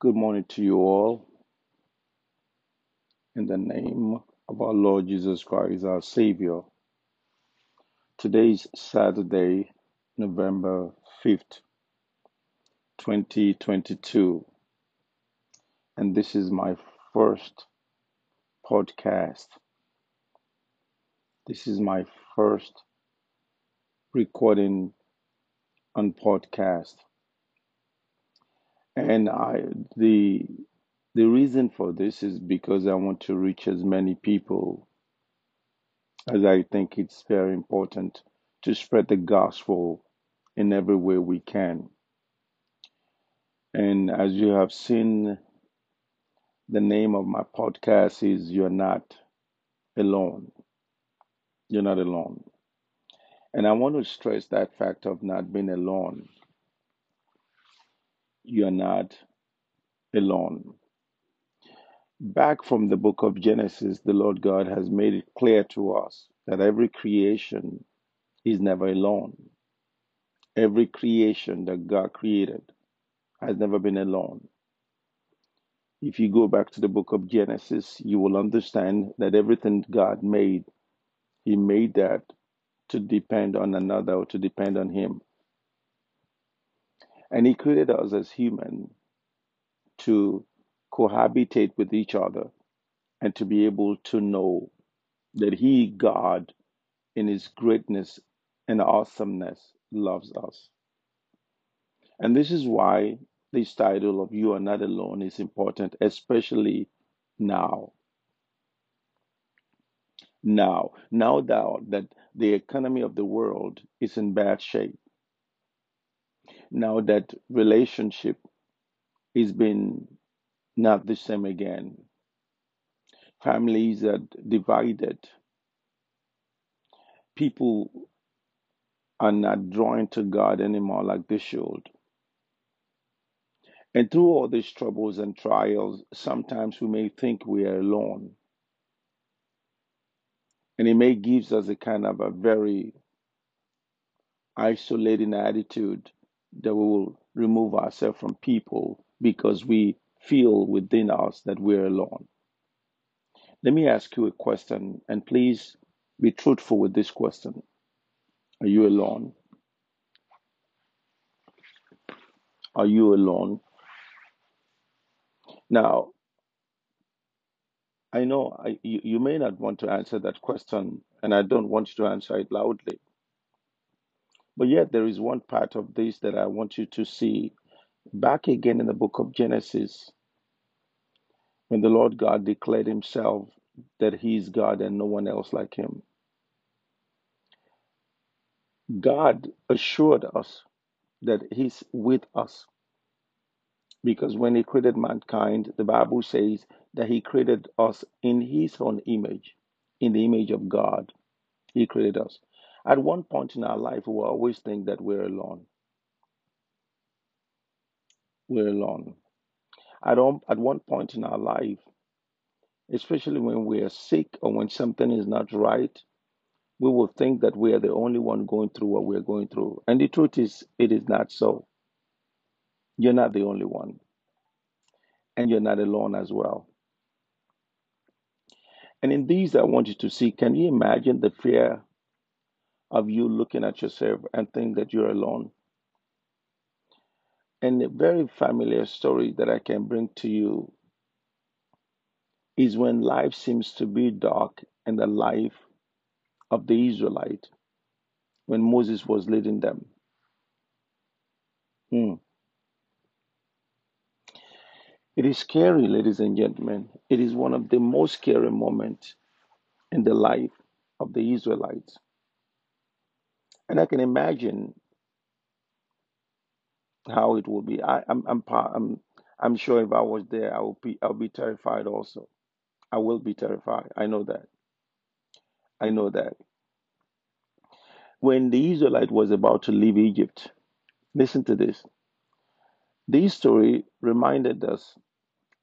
Good morning to you all. In the name of our Lord Jesus Christ, our Savior. Today is Saturday, November 5th, 2022, and this is my first podcast. This is my first recording on podcast. And I the the reason for this is because I want to reach as many people as I think it's very important to spread the gospel in every way we can. And as you have seen, the name of my podcast is You're Not Alone. You're not alone. And I want to stress that fact of not being alone. You're not alone. Back from the book of Genesis, the Lord God has made it clear to us that every creation is never alone. Every creation that God created has never been alone. If you go back to the book of Genesis, you will understand that everything God made, He made that to depend on another or to depend on Him. And He created us as human to cohabitate with each other and to be able to know that He, God, in His greatness and awesomeness, loves us. And this is why this title of You Are Not Alone is important, especially now. Now, now that, that the economy of the world is in bad shape, now that relationship is been not the same again, families are divided, people are not drawn to God anymore like they should. And through all these troubles and trials, sometimes we may think we are alone. And it may give us a kind of a very isolating attitude that we will remove ourselves from people because we feel within us that we're alone. Let me ask you a question, and please be truthful with this question. Are you alone? Are you alone? Now, I know I, you, you may not want to answer that question, and I don't want you to answer it loudly. But yet, there is one part of this that I want you to see back again in the book of Genesis, when the Lord God declared himself that he is God and no one else like him. God assured us that he's with us because when he created mankind, the Bible says that he created us in his own image, in the image of God. He created us. At one point in our life, we will always think that we're alone. We're alone. At, all, at one point in our life, especially when we are sick or when something is not right, we will think that we are the only one going through what we're going through. And the truth is, it is not so. You're not the only one, and you're not alone as well. And in these, I want you to see can you imagine the fear of you looking at yourself and think that you're alone? And a very familiar story that I can bring to you is when life seems to be dark in the life of the Israelite when Moses was leading them. Hmm. It is scary, ladies and gentlemen. It is one of the most scary moments in the life of the Israelites. And I can imagine how it will be. I, I'm, I'm, I'm, I'm sure if I was there, I would be, I'll be terrified also. I will be terrified. I know that. I know that. When the Israelite was about to leave Egypt, listen to this. This story reminded us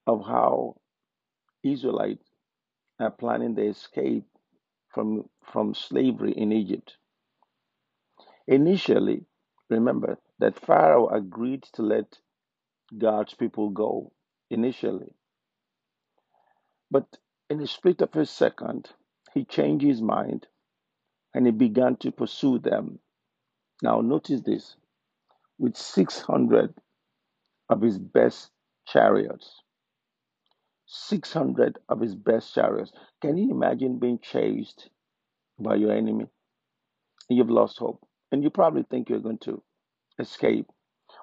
of how Israelites are planning their escape from, from slavery in Egypt. Initially, remember that Pharaoh agreed to let God's people go initially. But in a split of a second, he changed his mind and he began to pursue them. Now, notice this with 600 of his best chariots. 600 of his best chariots. Can you imagine being chased by your enemy you've lost hope? And you probably think you're going to escape.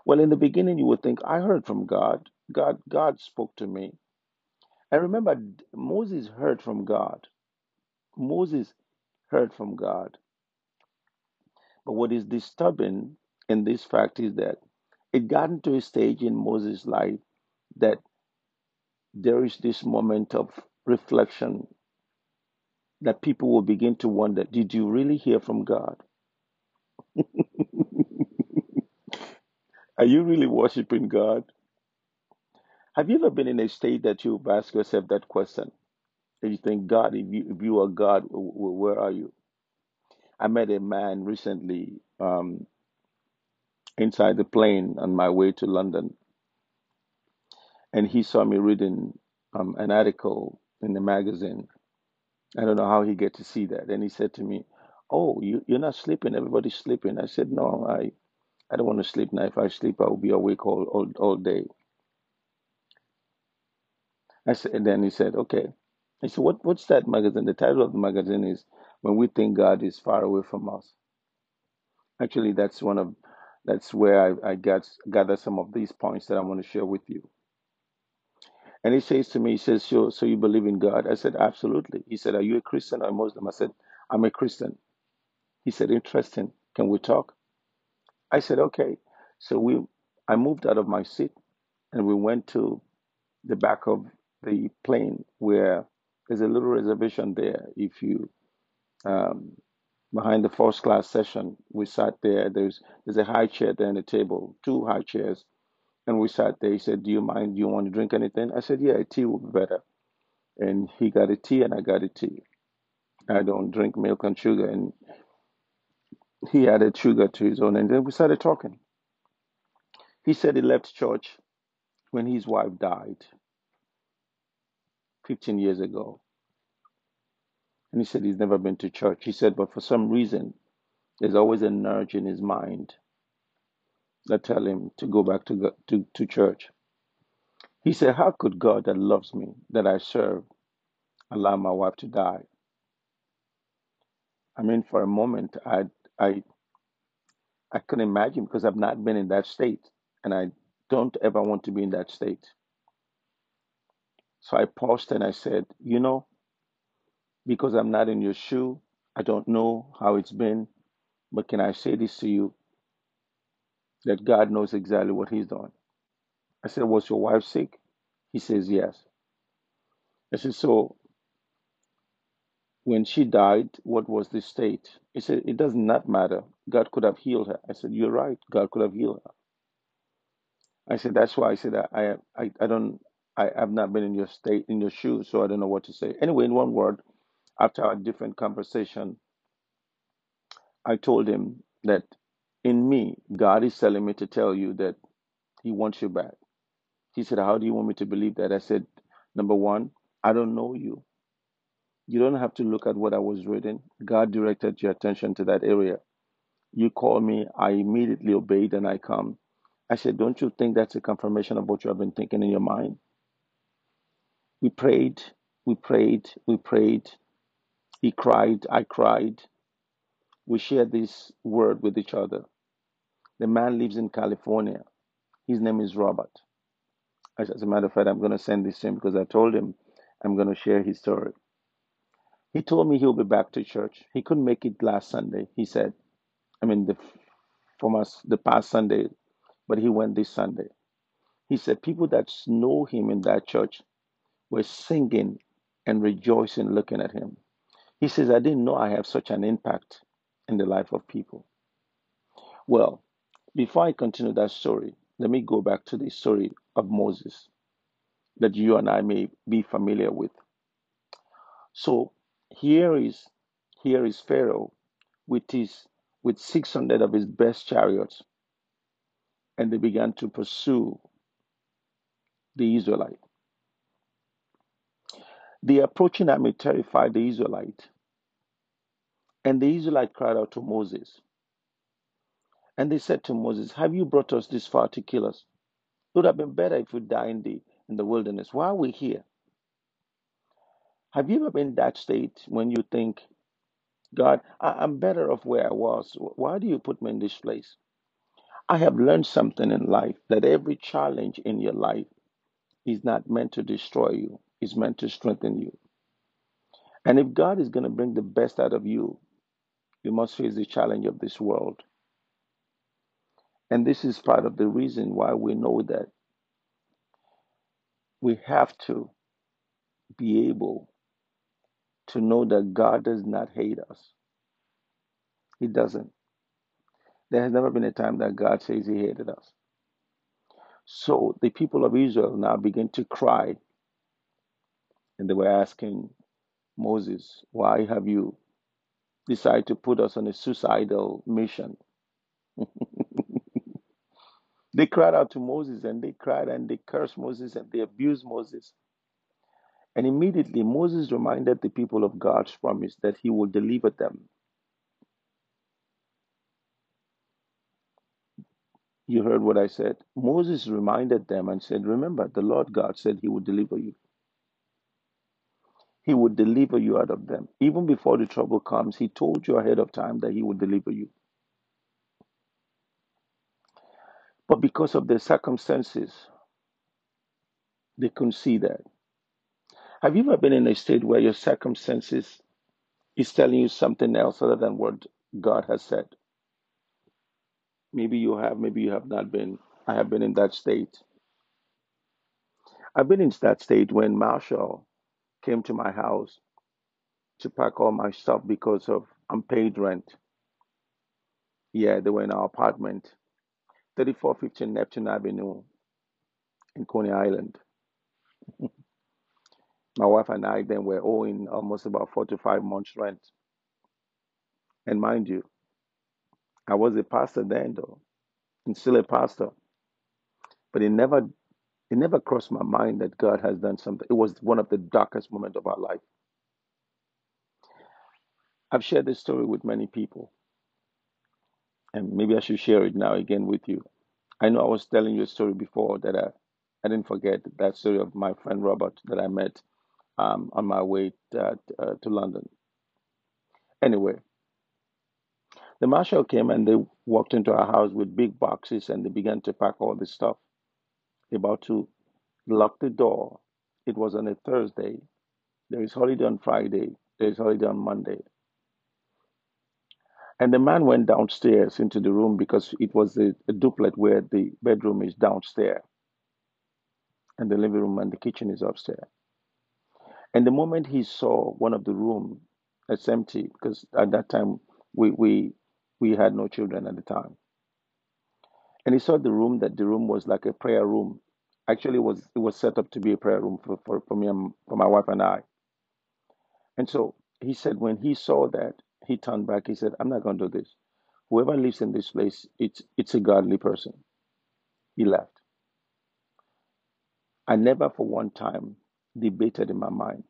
Well, in the beginning, you would think, I heard from God. God, God spoke to me. And remember, Moses heard from God. Moses heard from God. But what is disturbing in this fact is that it got into a stage in Moses' life that there is this moment of reflection that people will begin to wonder did you really hear from God? Are you really worshiping God? Have you ever been in a state that you've asked yourself that question? And you think, God, if you, if you are God, where are you? I met a man recently um, inside the plane on my way to London, and he saw me reading um, an article in the magazine. I don't know how he get to see that. And he said to me, "Oh, you, you're not sleeping. Everybody's sleeping." I said, "No, I, I don't want to sleep now. If I sleep, I will be awake all, all, all day." I said, and then he said, "Okay." I said, "What, what's that magazine?" The title of the magazine is "When We Think God Is Far Away from Us." Actually, that's one of that's where I, I got gather some of these points that I want to share with you. And he says to me, he says, so, so you believe in God? I said, absolutely. He said, are you a Christian or a Muslim? I said, I'm a Christian. He said, interesting. Can we talk? I said, okay. So we, I moved out of my seat and we went to the back of the plane where there's a little reservation there. If you, um, behind the first class session, we sat there. There's, there's a high chair there on the table, two high chairs. And we sat there. He said, do you mind? Do you want to drink anything? I said, yeah, tea would be better. and he got a tea and I got a tea. I don't drink milk and sugar, and he added sugar to his own, and then we started talking. He said he left church when his wife died 15 years ago, and he said he's never been to church. He said, but for some reason, there's always a nudge in his mind that tell him to go back to to, to church. He said, how could God that loves me, that I serve, allow my wife to die? I mean, for a moment, I I I couldn't imagine because I've not been in that state and I don't ever want to be in that state. So I paused and I said, You know, because I'm not in your shoe, I don't know how it's been, but can I say this to you that God knows exactly what He's doing? I said, Was your wife sick? He says, Yes. I said, So when she died, what was the state? He said, It does not matter. God could have healed her. I said, You're right. God could have healed her. I said, that's why I said I, I, I don't, I have not been in your state, in your shoes, so I don't know what to say. Anyway, in one word, after a different conversation, I told him that in me, God is telling me to tell you that He wants you back. He said, How do you want me to believe that? I said, Number one, I don't know you. You don't have to look at what I was reading. God directed your attention to that area. You call me, I immediately obeyed and I come. I said, Don't you think that's a confirmation of what you have been thinking in your mind? We prayed, we prayed, we prayed. He cried, I cried. We shared this word with each other. The man lives in California. His name is Robert. As, as a matter of fact, I'm going to send this to him because I told him I'm going to share his story. He told me he'll be back to church. He couldn't make it last Sunday. He said, I mean, the from us the past Sunday, but he went this Sunday. He said people that know him in that church were singing and rejoicing looking at him. He says, I didn't know I have such an impact in the life of people. Well, before I continue that story, let me go back to the story of Moses that you and I may be familiar with. So here is here is Pharaoh with his with 600 of his best chariots and they began to pursue the Israelite. The approaching army terrified the Israelite, and the Israelite cried out to Moses. And they said to Moses, Have you brought us this far to kill us? It would have been better if we die in the in the wilderness. Why are we here? Have you ever been in that state when you think, God, I, I'm better off where I was. Why do you put me in this place? I have learned something in life that every challenge in your life is not meant to destroy you, it's meant to strengthen you. And if God is going to bring the best out of you, you must face the challenge of this world. And this is part of the reason why we know that we have to be able to know that God does not hate us. He doesn't. There has never been a time that God says He hated us. So the people of Israel now begin to cry, and they were asking Moses, Why have you decided to put us on a suicidal mission? They cried out to Moses and they cried and they cursed Moses and they abused Moses. And immediately Moses reminded the people of God's promise that he will deliver them. You heard what I said. Moses reminded them and said, Remember, the Lord God said he would deliver you. He would deliver you out of them. Even before the trouble comes, he told you ahead of time that he would deliver you. But because of the circumstances, they couldn't see that. Have you ever been in a state where your circumstances is telling you something else other than what God has said? Maybe you have, maybe you have not been. I have been in that state. I've been in that state when marshal came to my house to pack all my stuff because of unpaid rent. Yeah, they were in our apartment, 3415 Neptune Avenue in Coney Island. My wife and I then were owing almost about four to five months' rent. And mind you, I was a pastor then, though, and still a pastor. But it never, it never crossed my mind that God has done something. It was one of the darkest moments of our life. I've shared this story with many people, and maybe I should share it now again with you. I know I was telling you a story before that I, I didn't forget that story of my friend Robert that I met um, on my way to, uh, to London. Anyway, the marshal came and they walked into our house with big boxes and they began to pack all this stuff. About to lock the door. It was on a Thursday. There is holiday on Friday. There is holiday on Monday. And the man went downstairs into the room because it was a, a duplex where the bedroom is downstairs and the living room and the kitchen is upstairs. And the moment he saw one of the room that's empty, because at that time we we we had no children at the time, and he saw the room that the room was like a prayer room. Actually, it was it was set up to be a prayer room for, for, for me and for my wife and I. And so he said when he saw that, he turned back. He said, "I'm not going to do this. Whoever lives in this place, it's it's a godly person." He left. I never for one time debated in my mind.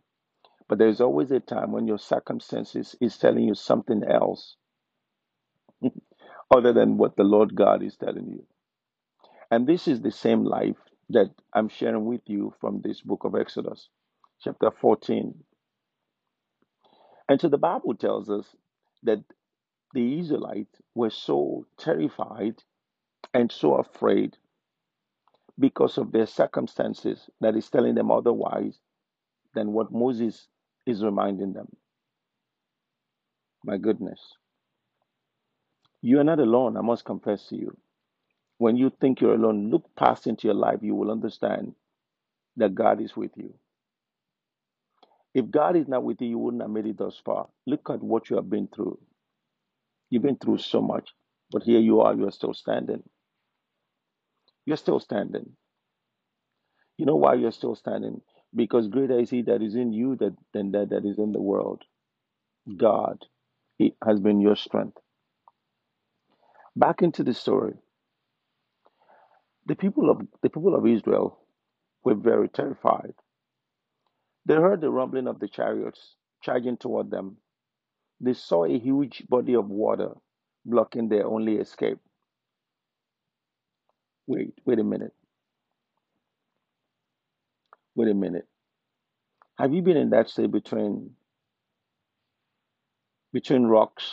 But there's always a time when your circumstances is telling you something else other than what the Lord God is telling you. And this is the same life that I'm sharing with you from this book of Exodus, chapter 14. And so the Bible tells us that the Israelites were so terrified and so afraid because of their circumstances that is telling them otherwise than what Moses is reminding them. My goodness. You are not alone, I must confess to you. When you think you're alone, look past into your life, you will understand that God is with you. If God is not with you, you wouldn't have made it thus far. Look at what you have been through. You've been through so much, but here you are, you're still standing. You're still standing. You know why you're still standing? Because greater is He that is in you that, than that that is in the world. God it has been your strength. Back into the story. The people of the people of Israel were very terrified. They heard the rumbling of the chariots charging toward them. They saw a huge body of water blocking their only escape. Wait, wait a minute. Wait a minute. Have you been in that state between between rocks?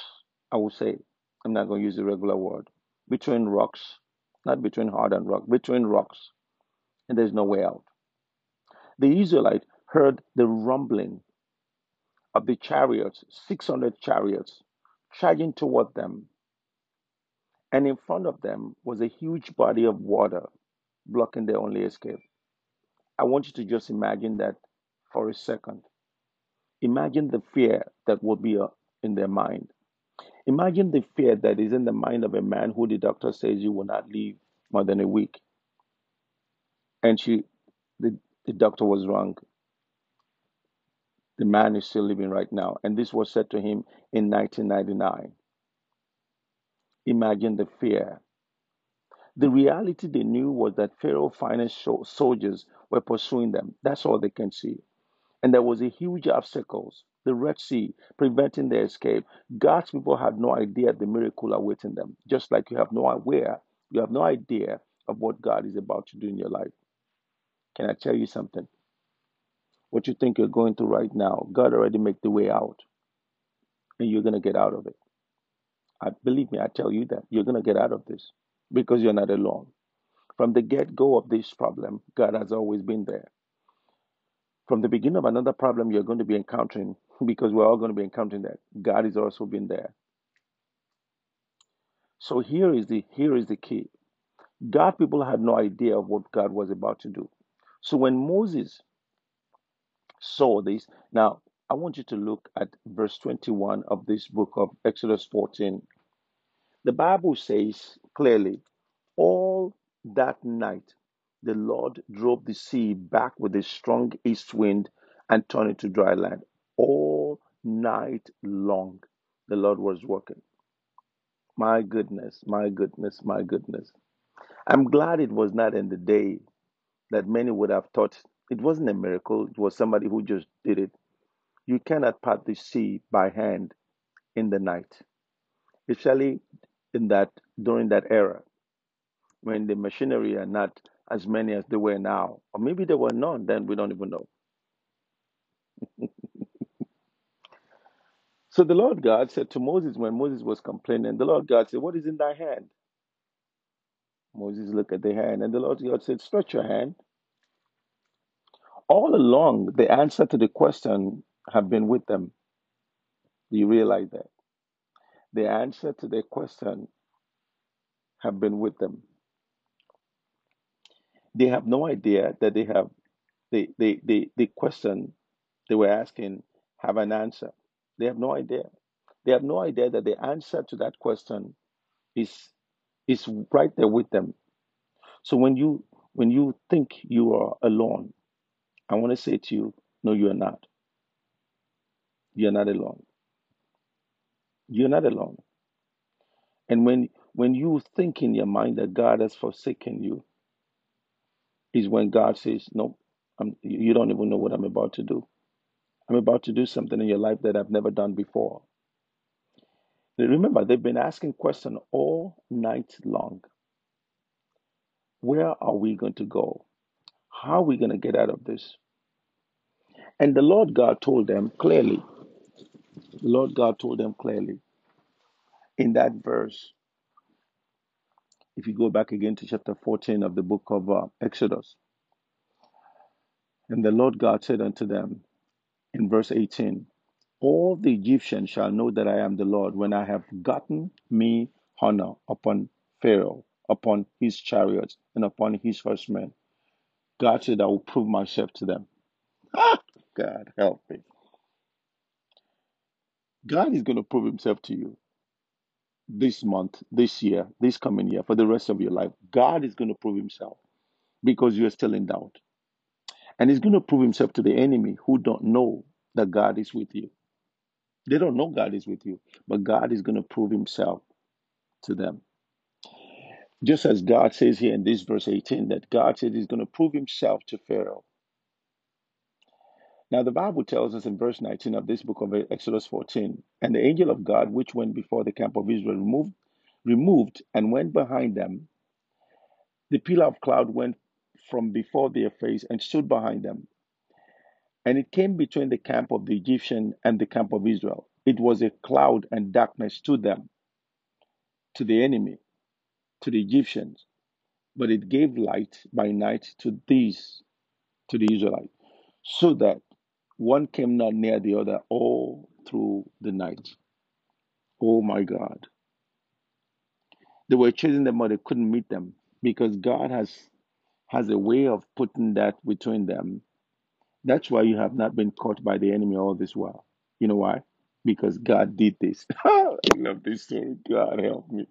I would say. I'm not going to use the regular word. Between rocks, not between hard and rock, between rocks, and there's no way out. The Israelite heard the rumbling of the chariots, 600 chariots, charging toward them, and in front of them was a huge body of water blocking their only escape. I want you to just imagine that for a second. Imagine the fear that would be uh, in their mind. Imagine the fear that is in the mind of a man who the doctor says you will not live more than a week. And she, the, the doctor was wrong. The man is still living right now. And this was said to him in 1999. Imagine the fear. The reality they knew was that Pharaoh's finest soldiers were pursuing them. That's all they can see. And there was a huge obstacle, the Red Sea, preventing their escape. God's people had no idea the miracle awaiting them. Just like you have no idea, you have no idea of what God is about to do in your life. Can I tell you something? What you think you're going through right now, God already made the way out. And you're gonna get out of it. I believe me, I tell you that you're gonna get out of this because you're not alone. From the get-go of this problem, God has always been there from the beginning of another problem you're going to be encountering, because we're all going to be encountering that, God has also been there. So here is the here is the key. God people had no idea of what God was about to do. So when Moses saw this, now I want you to look at verse 21 of this book of Exodus 14. The Bible says clearly, all that night the Lord drove the sea back with a strong east wind and turned it to dry land. All night long, the Lord was working. My goodness, my goodness, my goodness. I'm glad it was not in the day that many would have thought it wasn't a miracle, it was somebody who just did it. You cannot part the sea by hand in the night, especially in that during that era when the machinery are not as many as they were now. Or maybe there were none, then we don't even know. so the Lord God said to Moses when Moses was complaining, the Lord God said, What is in thy hand? Moses looked at the hand, and the Lord God said, Stretch your hand. All along, the answer to the question have been with them. Do you realize that? The answer to their question have been with them. They have no idea that they have the the the, the question they were asking have an answer. They have no idea. They have no idea that the answer to that question is is right there with them. So when you when you think you are alone, I want to say to you, no, you are not. You're not alone. You're not alone. And when when you think in your mind that God has forsaken you, is when God says, Nope, I'm, you don't even know what I'm about to do. I'm about to do something in your life that I've never done before. Remember, they've been asking questions all night long. Where are we going to go? How are we going to get out of this? And the Lord God told them clearly, the Lord God told them clearly in that verse. If you go back again to chapter 14 of the book of uh, Exodus, and the Lord God said unto them in verse 18, All the Egyptians shall know that I am the Lord when I have gotten me honor upon Pharaoh, upon his chariots, and upon his horsemen. God said, I will prove myself to them. God, help me. God is going to prove himself to you this month, this year, this coming year, for the rest of your life. God is going to prove himself because you are still in doubt. And he's going to prove himself to the enemy who don't know that God is with you. They don't know God is with you, but God is going to prove himself to them. Just as God says here in this verse 18 that God said he's going to prove himself to Pharaoh. Now, the Bible tells us in verse 19 of this book of Exodus 14 and the angel of God, which went before the camp of Israel, removed, removed and went behind them. The pillar of cloud went from before their face and stood behind them. And it came between the camp of the Egyptian and the camp of Israel. It was a cloud and darkness to them, to the enemy, to the Egyptians, but it gave light by night to these, to the Israelites, so that one came not near the other all through the night. Oh my God. They were chasing them, but they couldn't meet them because God has has a way of putting that between them. That's why you have not been caught by the enemy all this while. You know why? Because God did this. I love this story. God help me.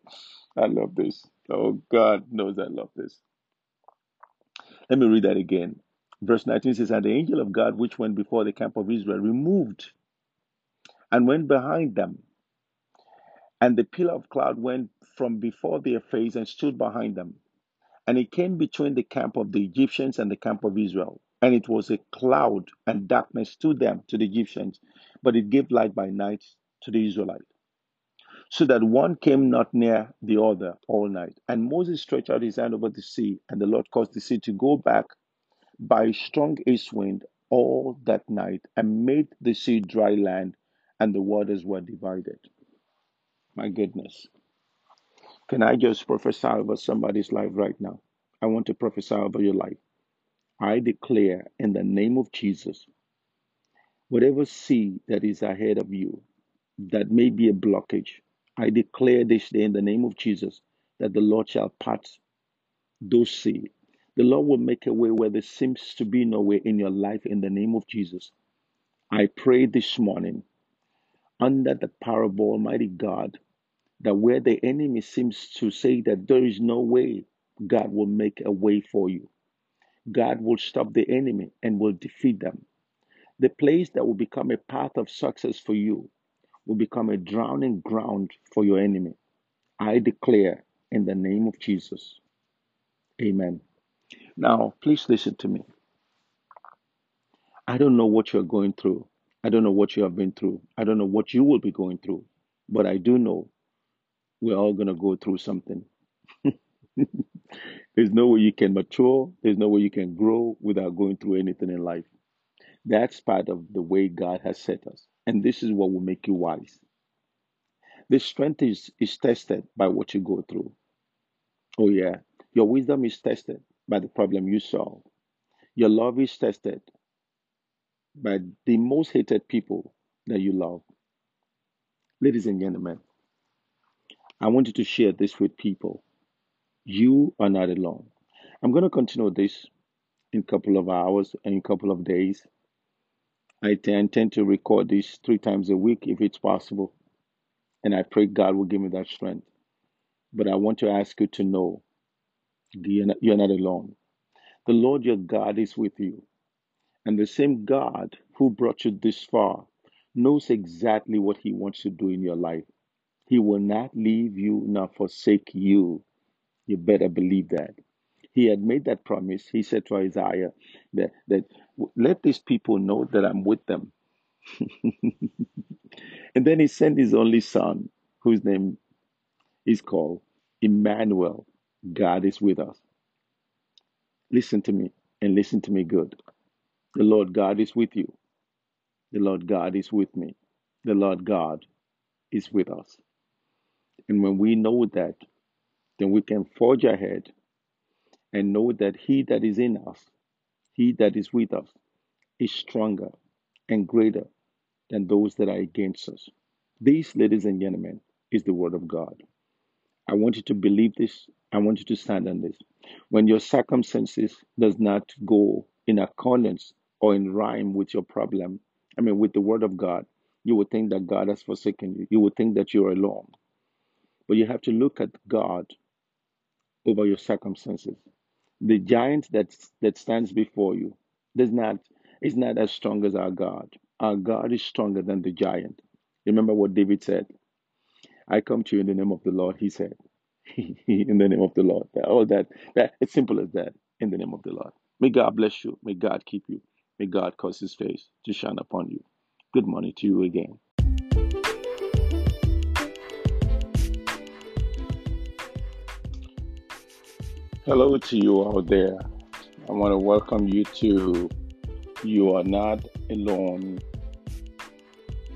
I love this. Oh, God knows I love this. Let me read that again. Verse 19 says, And the angel of God, which went before the camp of Israel, removed and went behind them. And the pillar of cloud went from before their face and stood behind them. And it came between the camp of the Egyptians and the camp of Israel. And it was a cloud and darkness to them, to the Egyptians, but it gave light by night to the Israelites. So that one came not near the other all night. And Moses stretched out his hand over the sea, and the Lord caused the sea to go back by strong east wind all that night, and made the sea dry land, and the waters were divided. My goodness. Can I just prophesy over somebody's life right now? I want to prophesy over your life. I declare in the name of Jesus, whatever sea that is ahead of you that may be a blockage, I declare this day in the name of Jesus that the Lord shall part those sea. The Lord will make a way where there seems to be no way in your life in the name of Jesus. I pray this morning under the power of Almighty God that where the enemy seems to say that there is no way, God will make a way for you. God will stop the enemy and will defeat them. The place that will become a path of success for you will become a drowning ground for your enemy. I declare in the name of Jesus. Amen. Now, please listen to me. I don't know what you're going through. I don't know what you have been through. I don't know what you will be going through. But I do know we're all going to go through something. There's no way you can mature, there's no way you can grow without going through anything in life. That's part of the way God has set us. And this is what will make you wise. The strength is, is tested by what you go through. Oh, yeah. Your wisdom is tested by the problem you solve. Your love is tested by the most hated people that you love. Ladies and gentlemen, I want you to share this with people. You are not alone. I'm going to continue this in a couple of hours and a couple of days. I intend to record this three times a week if it's possible. And I pray God will give me that strength. But I want to ask you to know you're not, alone. The Lord your God is with you. And the same God who brought you this far knows exactly what He wants to do in your life. He will not leave you nor forsake you. You better believe that. He had made that promise. He said to Isaiah that, that let these people know that I'm with them. and then he sent his only son, whose name is called Emmanuel. God is with us. Listen to me and listen to me good. The Lord God is with you. The Lord God is with me. The Lord God is with us. And when we know that, then we can forge ahead and know that He that is in us, He that is with us, is stronger and greater than those that are against us. This, ladies and gentlemen, is the Word of God. I want you to believe this. I want you to stand on this. When your circumstances does not go in accordance or in rhyme with your problem, I mean with the word of God, you would think that God has forsaken you. You would think that you're alone. But you have to look at God over your circumstances. The giant that that stands before you does not is not as strong as our God. Our God is stronger than the giant. Remember what David said. I come to you in the name of the Lord, he said. in the name of the Lord. All that, that it's simple as that. In the name of the Lord. May God bless you. May God keep you. May God cause His face to shine upon you. Good morning to you again. Hello to you out there. I want to welcome you to You Are Not Alone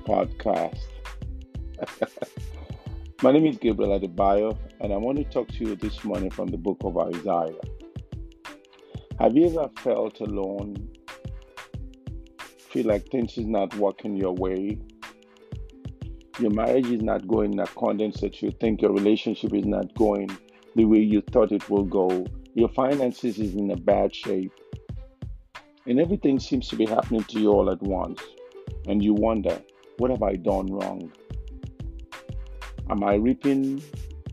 podcast. My name is Gabriel Adebayo, and I want to talk to you this morning from the book of Isaiah. Have you ever felt alone? Feel like things is not working your way? Your marriage is not going in accordance that you think your relationship is not going the way you thought it will go. Your finances is in a bad shape. And everything seems to be happening to you all at once. And you wonder, what have I done wrong? Am I reaping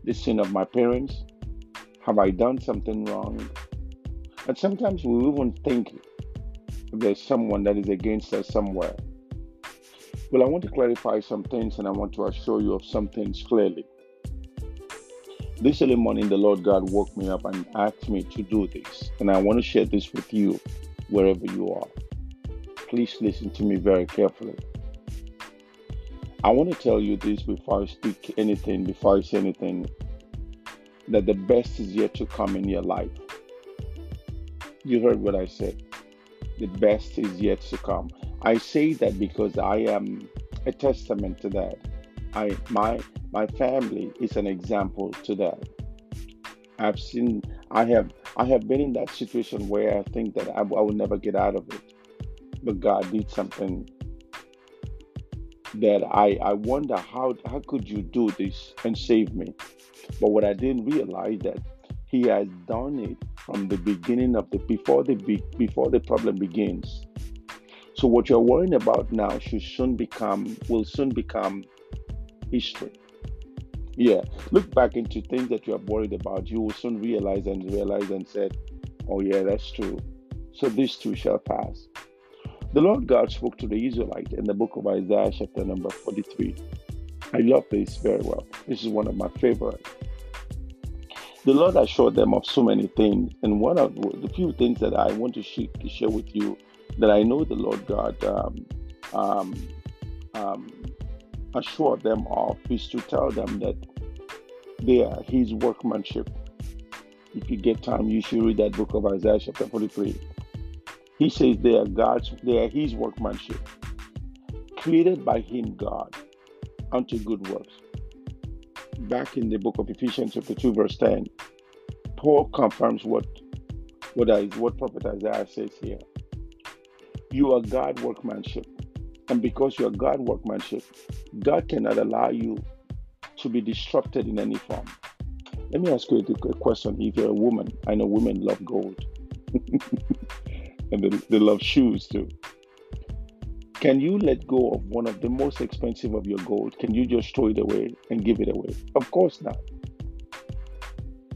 the sin of my parents? Have I done something wrong? And sometimes we even think there's someone that is against us somewhere. Well, I want to clarify some things and I want to assure you of some things clearly. This early morning, the Lord God woke me up and asked me to do this, and I want to share this with you wherever you are. Please listen to me very carefully. I want to tell you this before I speak anything, before I say anything, that the best is yet to come in your life. You heard what I said. The best is yet to come. I say that because I am a testament to that. I my my family is an example to that. I've seen I have I have been in that situation where I think that I, I will never get out of it. But God did something that I, I wonder how how could you do this and save me? But what I didn't realize that he has done it from the beginning of the before the before the problem begins. So what you're worrying about now should soon become will soon become history. Yeah, look back into things that you are worried about. You will soon realize and realize and said, "Oh yeah, that's true." So this too shall pass. The Lord God spoke to the Israelite in the book of Isaiah, chapter number 43. I love this very well. This is one of my favorites. The Lord assured them of so many things, and one of the few things that I want to share with you that I know the Lord God um, um, um, assured them of is to tell them that they are His workmanship. If you get time, you should read that book of Isaiah, chapter 43. He says they are God's, they are His workmanship, created by Him, God, unto good works. Back in the book of Ephesians, chapter 2, verse 10, Paul confirms what what, I, what prophet Isaiah says here. You are God workmanship. And because you are God workmanship, God cannot allow you to be disrupted in any form. Let me ask you a question. If you're a woman, I know women love gold. and they, they love shoes too. Can you let go of one of the most expensive of your gold? Can you just throw it away and give it away? Of course not.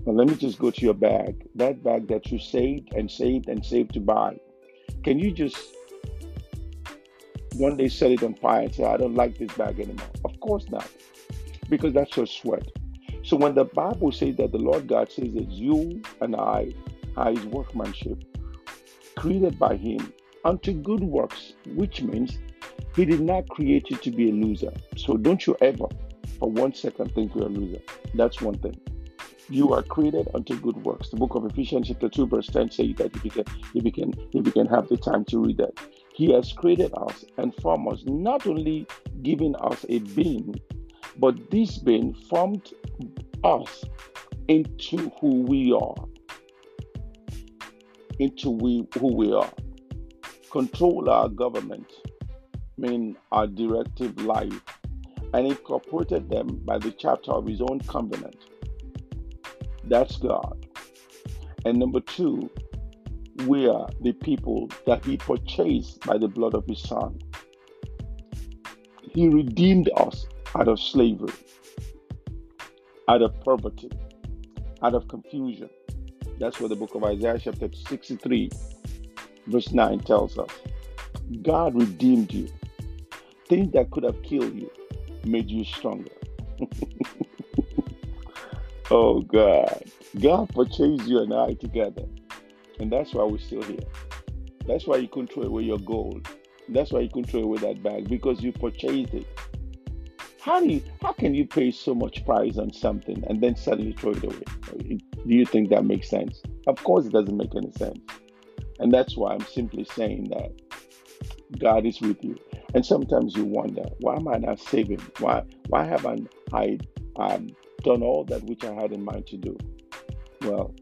Now, let me just go to your bag. That bag that you saved and saved and saved to buy. Can you just one day set it on fire and say, I don't like this bag anymore? Of course not. Because that's your sweat. So when the Bible says that the Lord God says that you and I are his workmanship, created by Him unto good works, which means He did not create you to be a loser. So don't you ever, for one second, think you're a loser. That's one thing. You are created unto good works. The book of Ephesians, chapter 2, verse 10 says that if you can, if you can, if you can have the time to read that. He has created us and formed us, not only giving us a being, but this being formed us into who we are into we, who we are. Control our government, mean our directive life, and incorporated them by the chapter of his own covenant. That's God. And number two, we are the people that he purchased by the blood of his son. He redeemed us out of slavery, out of poverty, out of confusion, that's what the book of Isaiah, chapter 63, verse 9 tells us. God redeemed you. Things that could have killed you made you stronger. Oh God. God purchased you and I together. And that's why we're still here. That's why you couldn't throw away your gold. That's why you couldn't throw away that bag because you purchased it. How do you how can you pay so much price on something and then suddenly throw it away? Do you think that makes sense? Of course it doesn't make any sense. And that's why I'm simply saying that God is with you. And sometimes you wonder, why am I not saving? Why why haven't I um, done all that which I had in mind to do? Well,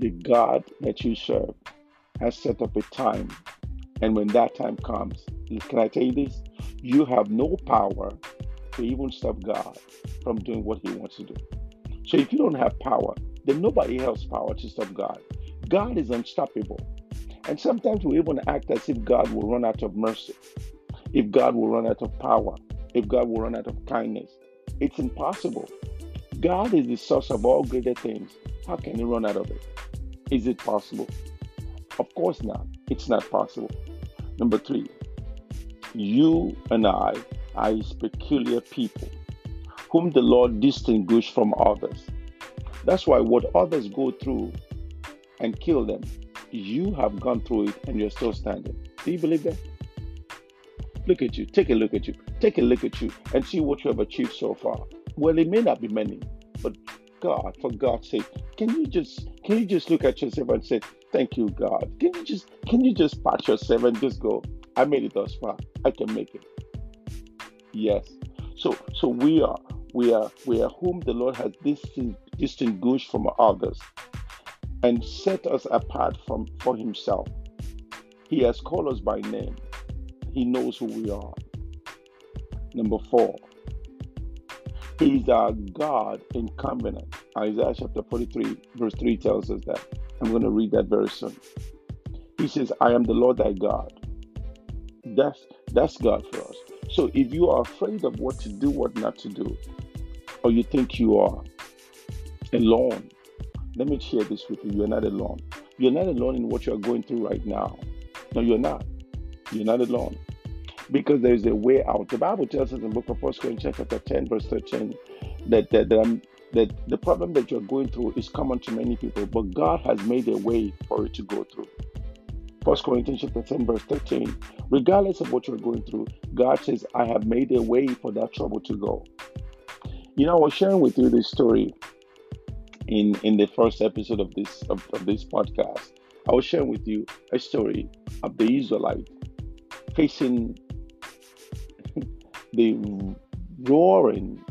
the God that you serve has set up a time. And when that time comes, can I tell you this? You have no power to even stop God from doing what He wants to do. So if you don't have power, then nobody has power to stop God. God is unstoppable. And sometimes we even act as if God will run out of mercy, if God will run out of power, if God will run out of kindness. It's impossible. God is the source of all greater things. How can He run out of it? Is it possible? Of course not. It's not possible. Number three, you and I are his peculiar people, whom the Lord distinguished from others. That's why what others go through and kill them, you have gone through it and you're still standing. Do you believe that? Look at you. Take a look at you. Take a look at you and see what you have achieved so far. Well, it may not be many, but God, for God's sake, can you just can you just look at yourself and say, Thank you, God? Can you just can you just pat yourself and just go, I made it thus far. I can make it. Yes. So so we are we are we are whom the Lord has distinguished from others and set us apart from for himself. He has called us by name. He knows who we are. Number four, He is our God in covenant. Isaiah chapter 43, verse 3 tells us that. I'm going to read that very soon. He says, I am the Lord thy God. That's that's God for us. So if you are afraid of what to do, what not to do, or you think you are alone, let me share this with you. You're not alone. You're not alone in what you're going through right now. No, you're not. You're not alone. Because there is a way out. The Bible tells us in the book of 1 Corinthians chapter 10, verse 13, that, that, that, um, that the problem that you're going through is common to many people, but God has made a way for it to go through. 1 Corinthians chapter 10, verse 13. Regardless of what you're going through, God says, I have made a way for that trouble to go. You know, I was sharing with you this story in in the first episode of this of, of this podcast. I was sharing with you a story of the Israelite facing the roaring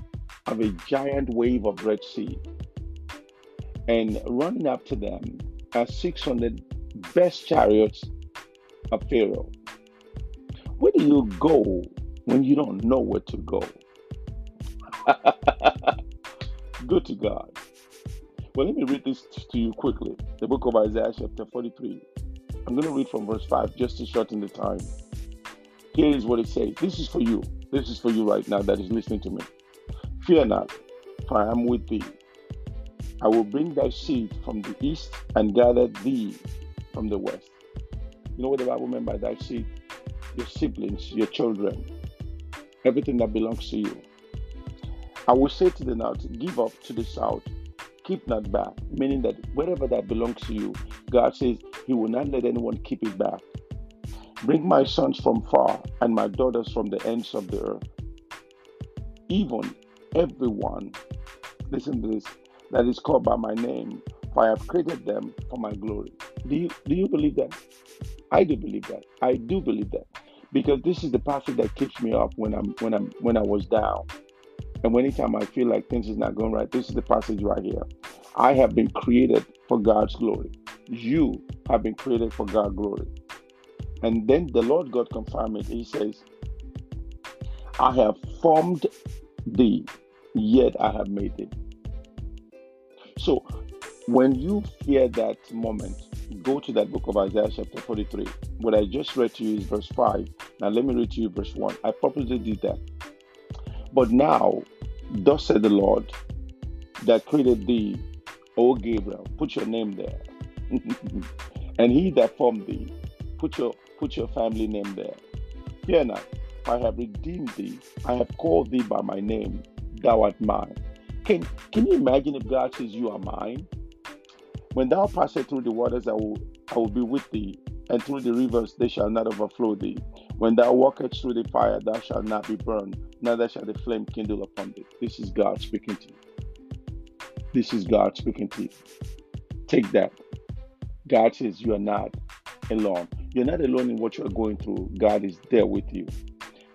of a giant wave of Red Sea and running up to them are 600 best chariots of Pharaoh. Where do you go when you don't know where to go? go to God. Well, let me read this to you quickly. The book of Isaiah, chapter 43. I'm going to read from verse 5 just to shorten the time. Here is what it says. This is for you. This is for you right now that is listening to me. Fear not, for I am with thee. I will bring thy seed from the east and gather thee from the west. You know what the Bible meant by thy seed? Your siblings, your children, everything that belongs to you. I will say to the north, give up to the south, keep not back, meaning that whatever that belongs to you, God says He will not let anyone keep it back. Bring my sons from far and my daughters from the ends of the earth. Even everyone, listen to this, that is called by my name, for I have created them for my glory. Do you, do you believe that? I do believe that. I do believe that. Because this is the passage that keeps me up when I'm when I'm when I was down. And anytime I feel like things is not going right, this is the passage right here. I have been created for God's glory. You have been created for God's glory. And then the Lord God confirmed it. He says, I have formed thee, yet I have made thee. So when you hear that moment, go to that book of Isaiah chapter 43. What I just read to you is verse 5. Now let me read to you verse 1. I purposely did that. But now, thus said the Lord that created thee, O Gabriel, put your name there. and he that formed thee, put your put your family name there. Fear not, I have redeemed thee, I have called thee by my name, thou art mine. Can can you imagine if God says you are mine? When thou passest through the waters, I will I will be with thee, and through the rivers they shall not overflow thee. When thou walkest through the fire, thou shalt not be burned, neither shall the flame kindle upon thee. This is God speaking to you. This is God speaking to you. Take that. God says you are not alone. You're not alone in what you're going through. God is there with you.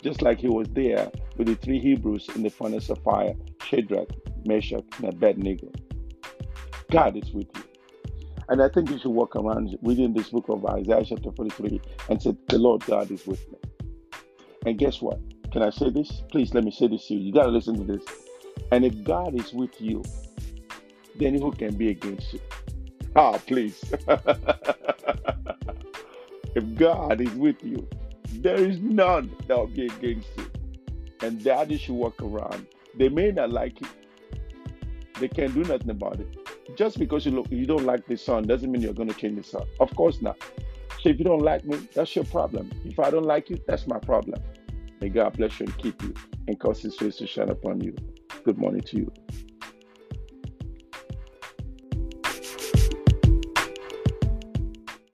Just like he was there with the three Hebrews in the furnace of fire, Shadrach, Meshach, and Abednego. God is with you. And I think you should walk around reading this book of Isaiah chapter 43 and say, The Lord God is with me. And guess what? Can I say this? Please let me say this to you. You got to listen to this. And if God is with you, then who can be against you? Ah, please. if God is with you, there is none that will be against you. And that you should walk around. They may not like it, They can't do nothing about it just because you look you don't like the sun doesn't mean you're going to change the sun. Of course not. So if you don't like me, that's your problem. If I don't like you, that's my problem. May God bless you and keep you and cause his face to shine upon you. Good morning to you.